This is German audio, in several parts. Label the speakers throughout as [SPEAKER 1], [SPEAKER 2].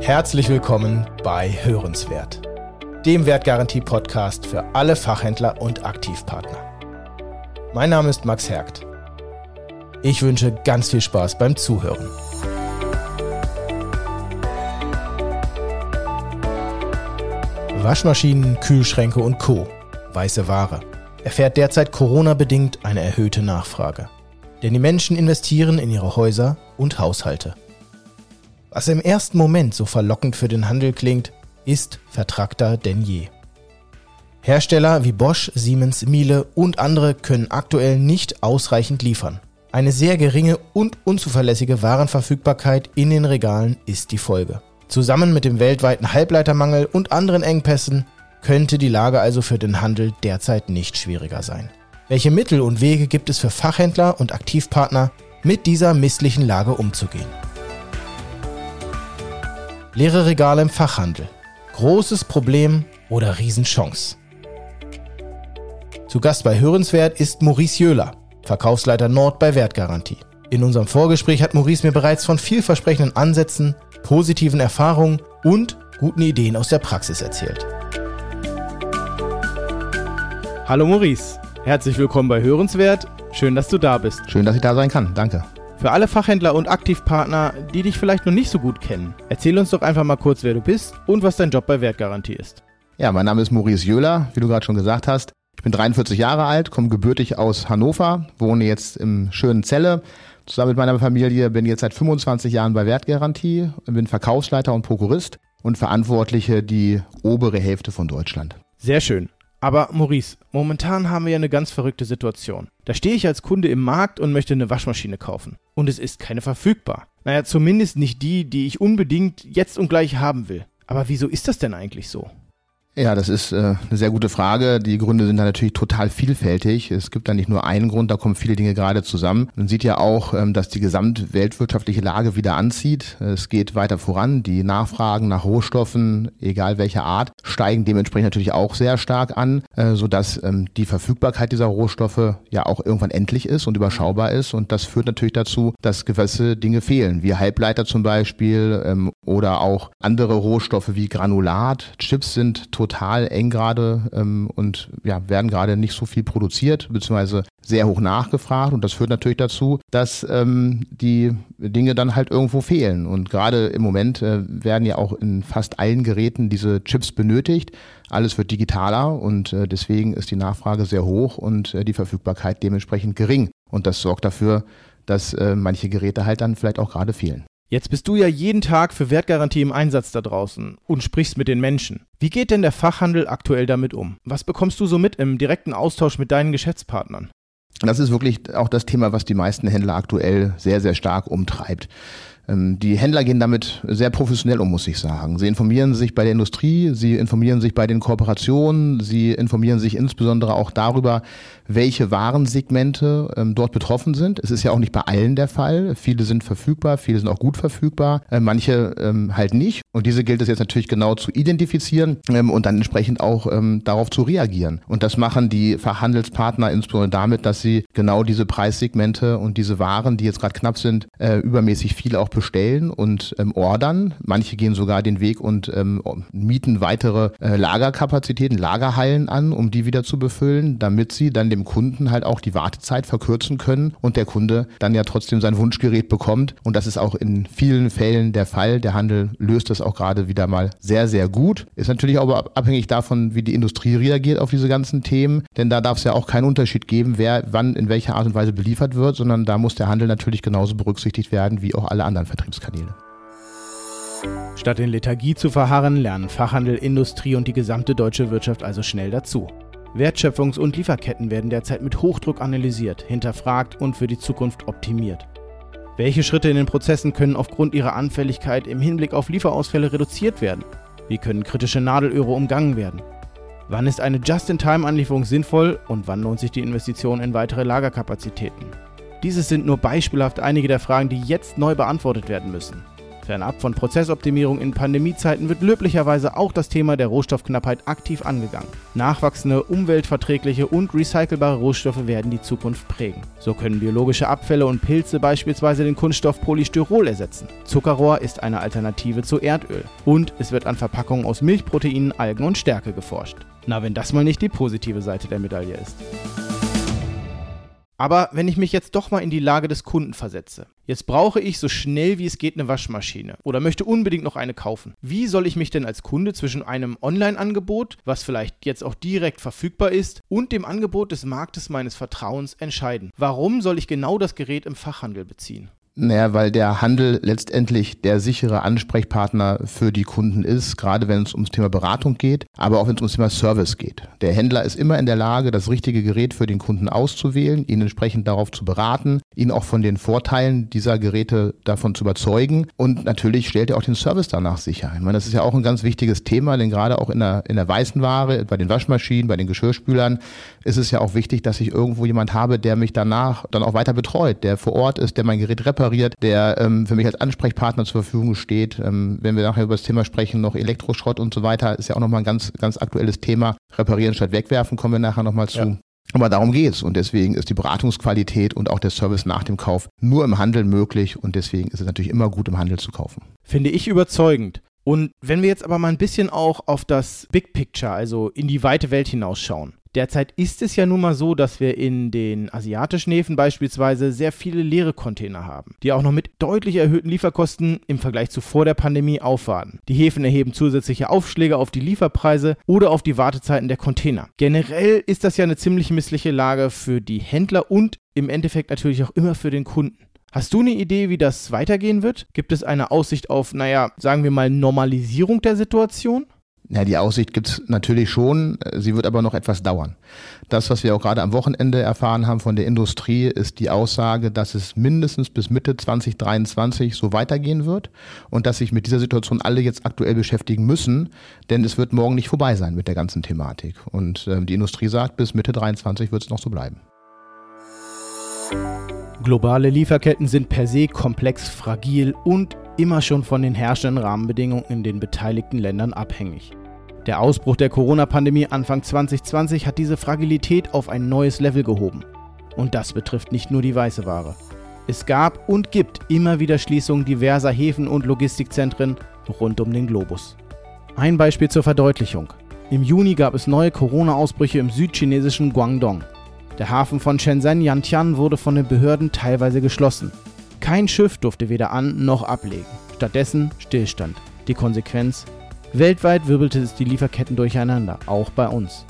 [SPEAKER 1] Herzlich willkommen bei Hörenswert, dem Wertgarantie-Podcast für alle Fachhändler und Aktivpartner. Mein Name ist Max Hergt. Ich wünsche ganz viel Spaß beim Zuhören. Waschmaschinen, Kühlschränke und Co. Weiße Ware. Erfährt derzeit Corona-bedingt eine erhöhte Nachfrage. Denn die Menschen investieren in ihre Häuser und Haushalte. Was im ersten Moment so verlockend für den Handel klingt, ist vertrackter denn je. Hersteller wie Bosch, Siemens, Miele und andere können aktuell nicht ausreichend liefern. Eine sehr geringe und unzuverlässige Warenverfügbarkeit in den Regalen ist die Folge. Zusammen mit dem weltweiten Halbleitermangel und anderen Engpässen könnte die Lage also für den Handel derzeit nicht schwieriger sein. Welche Mittel und Wege gibt es für Fachhändler und Aktivpartner, mit dieser misslichen Lage umzugehen? Leere Regale im Fachhandel. Großes Problem oder Riesenchance? Zu Gast bei Hörenswert ist Maurice Jöhler, Verkaufsleiter Nord bei Wertgarantie. In unserem Vorgespräch hat Maurice mir bereits von vielversprechenden Ansätzen, positiven Erfahrungen und guten Ideen aus der Praxis erzählt.
[SPEAKER 2] Hallo Maurice, herzlich willkommen bei Hörenswert. Schön, dass du da bist.
[SPEAKER 3] Schön, dass ich da sein kann. Danke.
[SPEAKER 2] Für alle Fachhändler und Aktivpartner, die dich vielleicht noch nicht so gut kennen, erzähl uns doch einfach mal kurz, wer du bist und was dein Job bei Wertgarantie ist.
[SPEAKER 3] Ja, mein Name ist Maurice Jöhler, wie du gerade schon gesagt hast. Ich bin 43 Jahre alt, komme gebürtig aus Hannover, wohne jetzt im schönen Celle. Zusammen mit meiner Familie bin jetzt seit 25 Jahren bei Wertgarantie, bin Verkaufsleiter und Prokurist und verantwortliche die obere Hälfte von Deutschland.
[SPEAKER 2] Sehr schön. Aber Maurice, momentan haben wir ja eine ganz verrückte Situation. Da stehe ich als Kunde im Markt und möchte eine Waschmaschine kaufen. Und es ist keine verfügbar. Naja, zumindest nicht die, die ich unbedingt jetzt und gleich haben will. Aber wieso ist das denn eigentlich so?
[SPEAKER 3] Ja, das ist äh, eine sehr gute Frage. Die Gründe sind da natürlich total vielfältig. Es gibt da nicht nur einen Grund, da kommen viele Dinge gerade zusammen. Man sieht ja auch, ähm, dass die gesamtweltwirtschaftliche Lage wieder anzieht. Es geht weiter voran. Die Nachfragen nach Rohstoffen, egal welcher Art, steigen dementsprechend natürlich auch sehr stark an, äh, sodass ähm, die Verfügbarkeit dieser Rohstoffe ja auch irgendwann endlich ist und überschaubar ist. Und das führt natürlich dazu, dass gewisse Dinge fehlen, wie Halbleiter zum Beispiel ähm, oder auch andere Rohstoffe wie Granulat. Chips sind total eng gerade ähm, und ja, werden gerade nicht so viel produziert, beziehungsweise sehr hoch nachgefragt. Und das führt natürlich dazu, dass ähm, die Dinge dann halt irgendwo fehlen. Und gerade im Moment äh, werden ja auch in fast allen Geräten diese Chips benötigt. Alles wird digitaler und äh, deswegen ist die Nachfrage sehr hoch und äh, die Verfügbarkeit dementsprechend gering. Und das sorgt dafür, dass äh, manche Geräte halt dann vielleicht auch gerade fehlen.
[SPEAKER 2] Jetzt bist du ja jeden Tag für Wertgarantie im Einsatz da draußen und sprichst mit den Menschen. Wie geht denn der Fachhandel aktuell damit um? Was bekommst du so mit im direkten Austausch mit deinen Geschäftspartnern?
[SPEAKER 3] Das ist wirklich auch das Thema, was die meisten Händler aktuell sehr, sehr stark umtreibt. Ähm, die Händler gehen damit sehr professionell um, muss ich sagen. Sie informieren sich bei der Industrie, sie informieren sich bei den Kooperationen, sie informieren sich insbesondere auch darüber, welche Warensegmente ähm, dort betroffen sind. Es ist ja auch nicht bei allen der Fall. Viele sind verfügbar, viele sind auch gut verfügbar, äh, manche ähm, halt nicht. Und diese gilt es jetzt natürlich genau zu identifizieren ähm, und dann entsprechend auch ähm, darauf zu reagieren. Und das machen die Verhandelspartner insbesondere damit, dass sie genau diese Preissegmente und diese Waren, die jetzt gerade knapp sind, äh, übermäßig viele auch bestellen und ähm, ordern. Manche gehen sogar den Weg und ähm, mieten weitere äh, Lagerkapazitäten, Lagerhallen an, um die wieder zu befüllen, damit sie dann dem Kunden halt auch die Wartezeit verkürzen können und der Kunde dann ja trotzdem sein Wunschgerät bekommt. Und das ist auch in vielen Fällen der Fall. Der Handel löst das auch gerade wieder mal sehr, sehr gut. Ist natürlich aber abhängig davon, wie die Industrie reagiert auf diese ganzen Themen, denn da darf es ja auch keinen Unterschied geben, wer wann in welcher Art und Weise beliefert wird, sondern da muss der Handel natürlich genauso berücksichtigt werden wie auch alle anderen Vertriebskanäle.
[SPEAKER 2] Statt in Lethargie zu verharren, lernen Fachhandel, Industrie und die gesamte deutsche Wirtschaft also schnell dazu. Wertschöpfungs- und Lieferketten werden derzeit mit Hochdruck analysiert, hinterfragt und für die Zukunft optimiert. Welche Schritte in den Prozessen können aufgrund ihrer Anfälligkeit im Hinblick auf Lieferausfälle reduziert werden? Wie können kritische Nadelöhre umgangen werden? Wann ist eine Just-in-Time-Anlieferung sinnvoll und wann lohnt sich die Investition in weitere Lagerkapazitäten? Dieses sind nur beispielhaft einige der Fragen, die jetzt neu beantwortet werden müssen. Fernab von Prozessoptimierung in Pandemiezeiten wird löblicherweise auch das Thema der Rohstoffknappheit aktiv angegangen. Nachwachsende, umweltverträgliche und recycelbare Rohstoffe werden die Zukunft prägen. So können biologische Abfälle und Pilze beispielsweise den Kunststoff Polystyrol ersetzen. Zuckerrohr ist eine Alternative zu Erdöl. Und es wird an Verpackungen aus Milchproteinen, Algen und Stärke geforscht. Na, wenn das mal nicht die positive Seite der Medaille ist. Aber wenn ich mich jetzt doch mal in die Lage des Kunden versetze. Jetzt brauche ich so schnell wie es geht eine Waschmaschine oder möchte unbedingt noch eine kaufen. Wie soll ich mich denn als Kunde zwischen einem Online-Angebot, was vielleicht jetzt auch direkt verfügbar ist, und dem Angebot des Marktes meines Vertrauens entscheiden? Warum soll ich genau das Gerät im Fachhandel beziehen?
[SPEAKER 3] Naja, weil der Handel letztendlich der sichere Ansprechpartner für die Kunden ist, gerade wenn es ums Thema Beratung geht, aber auch wenn es ums Thema Service geht. Der Händler ist immer in der Lage, das richtige Gerät für den Kunden auszuwählen, ihn entsprechend darauf zu beraten, ihn auch von den Vorteilen dieser Geräte davon zu überzeugen und natürlich stellt er auch den Service danach sicher. Ich meine, das ist ja auch ein ganz wichtiges Thema, denn gerade auch in der, in der weißen Ware, bei den Waschmaschinen, bei den Geschirrspülern ist es ja auch wichtig, dass ich irgendwo jemand habe, der mich danach dann auch weiter betreut, der vor Ort ist, der mein Gerät repariert repariert, der ähm, für mich als Ansprechpartner zur Verfügung steht. Ähm, wenn wir nachher über das Thema sprechen, noch Elektroschrott und so weiter, ist ja auch nochmal ein ganz, ganz aktuelles Thema. Reparieren statt wegwerfen kommen wir nachher nochmal zu. Ja. Aber darum geht's und deswegen ist die Beratungsqualität und auch der Service nach dem Kauf nur im Handel möglich und deswegen ist es natürlich immer gut im Handel zu kaufen.
[SPEAKER 2] Finde ich überzeugend. Und wenn wir jetzt aber mal ein bisschen auch auf das Big Picture, also in die weite Welt hinausschauen. Derzeit ist es ja nun mal so, dass wir in den asiatischen Häfen beispielsweise sehr viele leere Container haben, die auch noch mit deutlich erhöhten Lieferkosten im Vergleich zu vor der Pandemie aufwarten. Die Häfen erheben zusätzliche Aufschläge auf die Lieferpreise oder auf die Wartezeiten der Container. Generell ist das ja eine ziemlich missliche Lage für die Händler und im Endeffekt natürlich auch immer für den Kunden. Hast du eine Idee, wie das weitergehen wird? Gibt es eine Aussicht auf, naja, sagen wir mal, Normalisierung der Situation?
[SPEAKER 3] Ja, die Aussicht gibt's natürlich schon, sie wird aber noch etwas dauern. Das, was wir auch gerade am Wochenende erfahren haben von der Industrie, ist die Aussage, dass es mindestens bis Mitte 2023 so weitergehen wird und dass sich mit dieser Situation alle jetzt aktuell beschäftigen müssen, denn es wird morgen nicht vorbei sein mit der ganzen Thematik. Und äh, die Industrie sagt, bis Mitte 23 wird es noch so bleiben.
[SPEAKER 2] Globale Lieferketten sind per se komplex, fragil und immer schon von den herrschenden Rahmenbedingungen in den beteiligten Ländern abhängig. Der Ausbruch der Corona-Pandemie Anfang 2020 hat diese Fragilität auf ein neues Level gehoben. Und das betrifft nicht nur die weiße Ware. Es gab und gibt immer wieder Schließungen diverser Häfen und Logistikzentren rund um den Globus. Ein Beispiel zur Verdeutlichung. Im Juni gab es neue Corona-Ausbrüche im südchinesischen Guangdong. Der Hafen von Shenzhen Yantian wurde von den Behörden teilweise geschlossen. Kein Schiff durfte weder an noch ablegen. Stattdessen Stillstand. Die Konsequenz Weltweit wirbelte es die Lieferketten durcheinander, auch bei uns.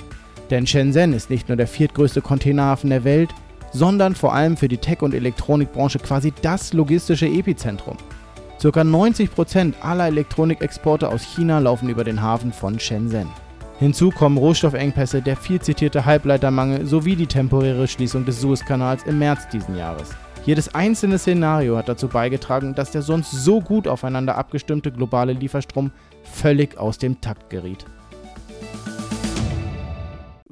[SPEAKER 2] Denn Shenzhen ist nicht nur der viertgrößte Containerhafen der Welt, sondern vor allem für die Tech- und Elektronikbranche quasi das logistische Epizentrum. Circa 90% aller Elektronikexporte aus China laufen über den Hafen von Shenzhen. Hinzu kommen Rohstoffengpässe, der viel zitierte Halbleitermangel sowie die temporäre Schließung des Suezkanals im März diesen Jahres. Jedes einzelne Szenario hat dazu beigetragen, dass der sonst so gut aufeinander abgestimmte globale Lieferstrom völlig aus dem Takt geriet.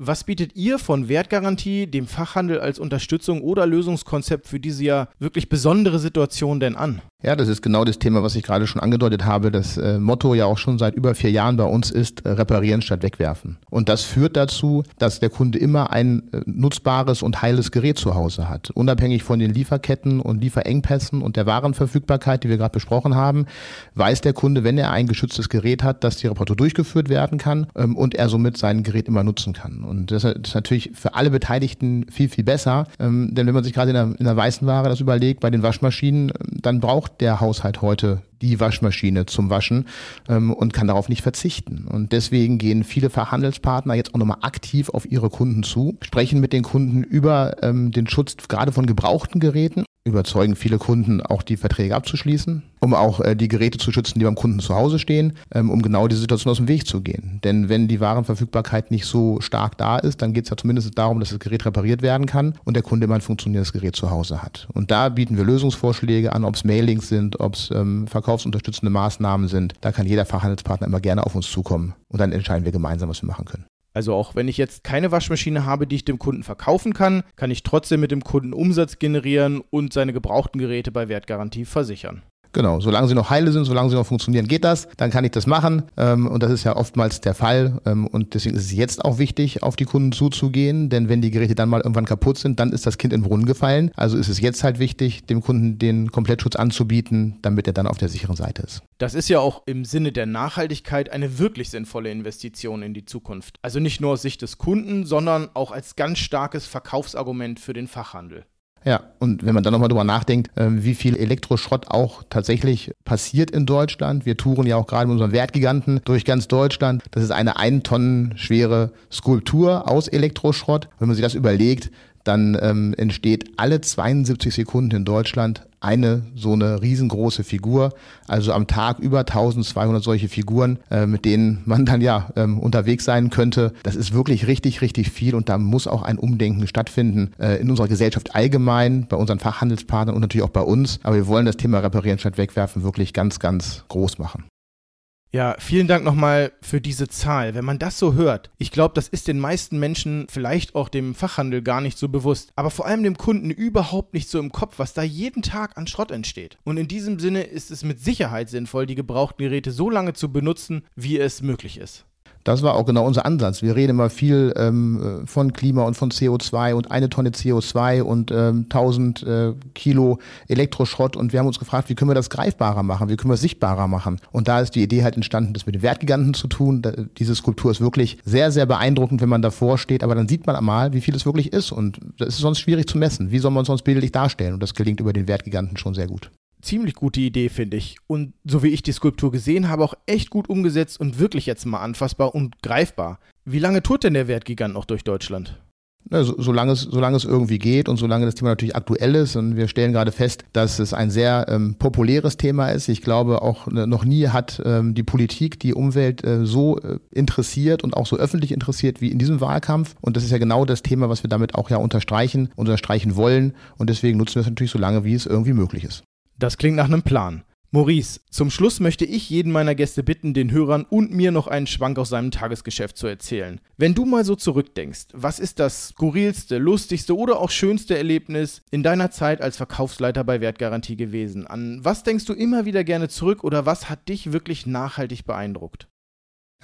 [SPEAKER 2] Was bietet ihr von Wertgarantie dem Fachhandel als Unterstützung oder Lösungskonzept für diese ja wirklich besondere Situation denn an?
[SPEAKER 3] Ja, das ist genau das Thema, was ich gerade schon angedeutet habe. Das äh, Motto ja auch schon seit über vier Jahren bei uns ist, äh, reparieren statt wegwerfen. Und das führt dazu, dass der Kunde immer ein äh, nutzbares und heiles Gerät zu Hause hat. Unabhängig von den Lieferketten und Lieferengpässen und der Warenverfügbarkeit, die wir gerade besprochen haben, weiß der Kunde, wenn er ein geschütztes Gerät hat, dass die Reparatur durchgeführt werden kann ähm, und er somit sein Gerät immer nutzen kann. Und das ist natürlich für alle Beteiligten viel, viel besser. Ähm, denn wenn man sich gerade in in der weißen Ware das überlegt, bei den Waschmaschinen, dann braucht der Haushalt heute die Waschmaschine zum Waschen ähm, und kann darauf nicht verzichten. Und deswegen gehen viele Fachhandelspartner jetzt auch nochmal aktiv auf ihre Kunden zu, sprechen mit den Kunden über ähm, den Schutz gerade von gebrauchten Geräten überzeugen viele Kunden, auch die Verträge abzuschließen, um auch äh, die Geräte zu schützen, die beim Kunden zu Hause stehen, ähm, um genau diese Situation aus dem Weg zu gehen. Denn wenn die Warenverfügbarkeit nicht so stark da ist, dann geht es ja zumindest darum, dass das Gerät repariert werden kann und der Kunde immer ein funktionierendes Gerät zu Hause hat. Und da bieten wir Lösungsvorschläge an, ob es Mailings sind, ob es ähm, verkaufsunterstützende Maßnahmen sind. Da kann jeder Fachhandelspartner immer gerne auf uns zukommen und dann entscheiden wir gemeinsam, was wir machen können.
[SPEAKER 2] Also auch wenn ich jetzt keine Waschmaschine habe, die ich dem Kunden verkaufen kann, kann ich trotzdem mit dem Kunden Umsatz generieren und seine gebrauchten Geräte bei Wertgarantie versichern.
[SPEAKER 3] Genau, solange sie noch heile sind, solange sie noch funktionieren, geht das. Dann kann ich das machen. Ähm, und das ist ja oftmals der Fall. Ähm, und deswegen ist es jetzt auch wichtig, auf die Kunden zuzugehen. Denn wenn die Geräte dann mal irgendwann kaputt sind, dann ist das Kind in den Brunnen gefallen. Also ist es jetzt halt wichtig, dem Kunden den Komplettschutz anzubieten, damit er dann auf der sicheren Seite ist.
[SPEAKER 2] Das ist ja auch im Sinne der Nachhaltigkeit eine wirklich sinnvolle Investition in die Zukunft. Also nicht nur aus Sicht des Kunden, sondern auch als ganz starkes Verkaufsargument für den Fachhandel.
[SPEAKER 3] Ja, und wenn man dann nochmal drüber nachdenkt, ähm, wie viel Elektroschrott auch tatsächlich passiert in Deutschland. Wir touren ja auch gerade mit unserem Wertgiganten durch ganz Deutschland. Das ist eine ein Tonnen schwere Skulptur aus Elektroschrott. Wenn man sich das überlegt, dann ähm, entsteht alle 72 Sekunden in Deutschland eine so eine riesengroße Figur. Also am Tag über 1200 solche Figuren, äh, mit denen man dann ja ähm, unterwegs sein könnte. Das ist wirklich richtig, richtig viel und da muss auch ein Umdenken stattfinden äh, in unserer Gesellschaft allgemein, bei unseren Fachhandelspartnern und natürlich auch bei uns. Aber wir wollen das Thema Reparieren statt Wegwerfen wirklich ganz, ganz groß machen.
[SPEAKER 2] Ja, vielen Dank nochmal für diese Zahl. Wenn man das so hört, ich glaube, das ist den meisten Menschen, vielleicht auch dem Fachhandel, gar nicht so bewusst, aber vor allem dem Kunden überhaupt nicht so im Kopf, was da jeden Tag an Schrott entsteht. Und in diesem Sinne ist es mit Sicherheit sinnvoll, die gebrauchten Geräte so lange zu benutzen, wie es möglich ist.
[SPEAKER 3] Das war auch genau unser Ansatz. Wir reden immer viel ähm, von Klima und von CO2 und eine Tonne CO2 und ähm, 1000 äh, Kilo Elektroschrott und wir haben uns gefragt, wie können wir das greifbarer machen, wie können wir es sichtbarer machen. Und da ist die Idee halt entstanden, das mit den Wertgiganten zu tun. Da, diese Skulptur ist wirklich sehr, sehr beeindruckend, wenn man davor steht, aber dann sieht man einmal, wie viel es wirklich ist und das ist sonst schwierig zu messen. Wie soll man es sonst bildlich darstellen? Und das gelingt über den Wertgiganten schon sehr gut
[SPEAKER 2] ziemlich gute Idee, finde ich. Und so wie ich die Skulptur gesehen habe, auch echt gut umgesetzt und wirklich jetzt mal anfassbar und greifbar. Wie lange tut denn der Wertgigant noch durch Deutschland?
[SPEAKER 3] Ja, so, solange, es, solange es irgendwie geht und solange das Thema natürlich aktuell ist. Und wir stellen gerade fest, dass es ein sehr ähm, populäres Thema ist. Ich glaube, auch ne, noch nie hat ähm, die Politik die Umwelt äh, so äh, interessiert und auch so öffentlich interessiert wie in diesem Wahlkampf. Und das ist ja genau das Thema, was wir damit auch ja unterstreichen, unterstreichen wollen. Und deswegen nutzen wir es natürlich so lange, wie es irgendwie möglich ist.
[SPEAKER 2] Das klingt nach einem Plan. Maurice, zum Schluss möchte ich jeden meiner Gäste bitten, den Hörern und mir noch einen Schwank aus seinem Tagesgeschäft zu erzählen. Wenn du mal so zurückdenkst, was ist das skurrilste, lustigste oder auch schönste Erlebnis in deiner Zeit als Verkaufsleiter bei Wertgarantie gewesen? An was denkst du immer wieder gerne zurück oder was hat dich wirklich nachhaltig beeindruckt?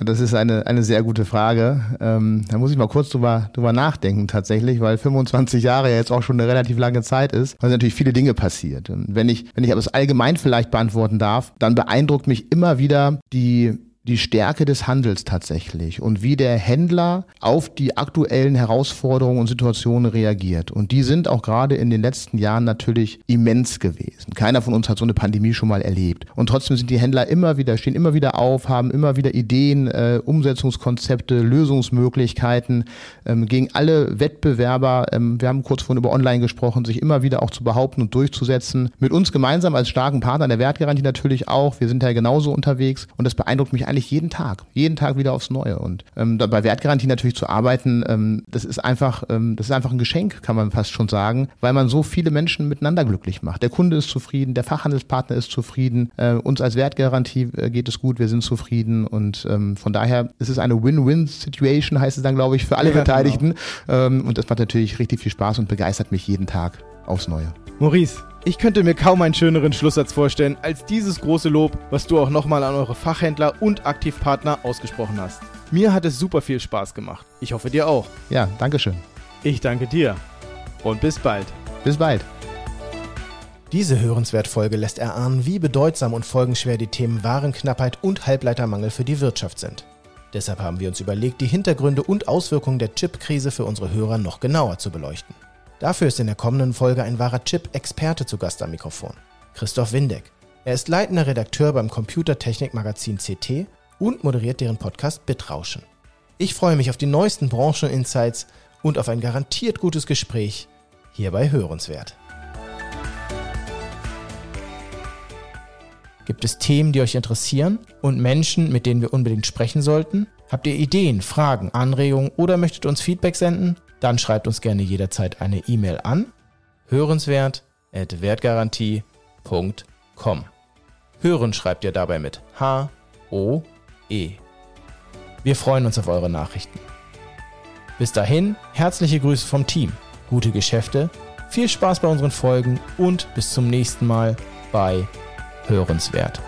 [SPEAKER 3] Das ist eine, eine sehr gute Frage. Ähm, da muss ich mal kurz drüber, drüber nachdenken tatsächlich, weil 25 Jahre ja jetzt auch schon eine relativ lange Zeit ist, weil natürlich viele Dinge passiert. Und wenn ich, wenn ich aber das allgemein vielleicht beantworten darf, dann beeindruckt mich immer wieder die die Stärke des Handels tatsächlich und wie der Händler auf die aktuellen Herausforderungen und Situationen reagiert. Und die sind auch gerade in den letzten Jahren natürlich immens gewesen. Keiner von uns hat so eine Pandemie schon mal erlebt. Und trotzdem sind die Händler immer wieder, stehen immer wieder auf, haben immer wieder Ideen, äh, Umsetzungskonzepte, Lösungsmöglichkeiten ähm, gegen alle Wettbewerber. Ähm, wir haben kurz vorhin über Online gesprochen, sich immer wieder auch zu behaupten und durchzusetzen. Mit uns gemeinsam als starken Partner der Wertgarantie natürlich auch. Wir sind ja genauso unterwegs und das beeindruckt mich eigentlich jeden Tag, jeden Tag wieder aufs Neue. Und ähm, bei Wertgarantie natürlich zu arbeiten, ähm, das ist einfach, ähm, das ist einfach ein Geschenk, kann man fast schon sagen, weil man so viele Menschen miteinander glücklich macht. Der Kunde ist zufrieden, der Fachhandelspartner ist zufrieden, äh, uns als Wertgarantie äh, geht es gut, wir sind zufrieden und ähm, von daher ist es eine Win-Win-Situation, heißt es dann, glaube ich, für alle ja, genau. Beteiligten. Genau. Ähm, und das macht natürlich richtig viel Spaß und begeistert mich jeden Tag aufs Neue.
[SPEAKER 2] Maurice, ich könnte mir kaum einen schöneren Schlusssatz vorstellen als dieses große Lob, was du auch nochmal an eure Fachhändler und Aktivpartner ausgesprochen hast. Mir hat es super viel Spaß gemacht. Ich hoffe dir auch.
[SPEAKER 3] Ja, danke schön.
[SPEAKER 2] Ich danke dir. Und bis bald.
[SPEAKER 3] Bis bald.
[SPEAKER 1] Diese Hörenswertfolge lässt erahnen, wie bedeutsam und folgenschwer die Themen Warenknappheit und Halbleitermangel für die Wirtschaft sind. Deshalb haben wir uns überlegt, die Hintergründe und Auswirkungen der Chip-Krise für unsere Hörer noch genauer zu beleuchten. Dafür ist in der kommenden Folge ein wahrer Chip-Experte zu Gast am Mikrofon, Christoph Windeck. Er ist leitender Redakteur beim Computertechnik-Magazin CT und moderiert deren Podcast Bitrauschen. Ich freue mich auf die neuesten Brancheninsights und auf ein garantiert gutes Gespräch hierbei Hörenswert. Gibt es Themen, die euch interessieren und Menschen, mit denen wir unbedingt sprechen sollten? Habt ihr Ideen, Fragen, Anregungen oder möchtet uns Feedback senden? Dann schreibt uns gerne jederzeit eine E-Mail an hörenswert.wertgarantie.com. Hören schreibt ihr dabei mit H-O-E. Wir freuen uns auf eure Nachrichten. Bis dahin, herzliche Grüße vom Team, gute Geschäfte, viel Spaß bei unseren Folgen und bis zum nächsten Mal bei
[SPEAKER 2] hörenswert.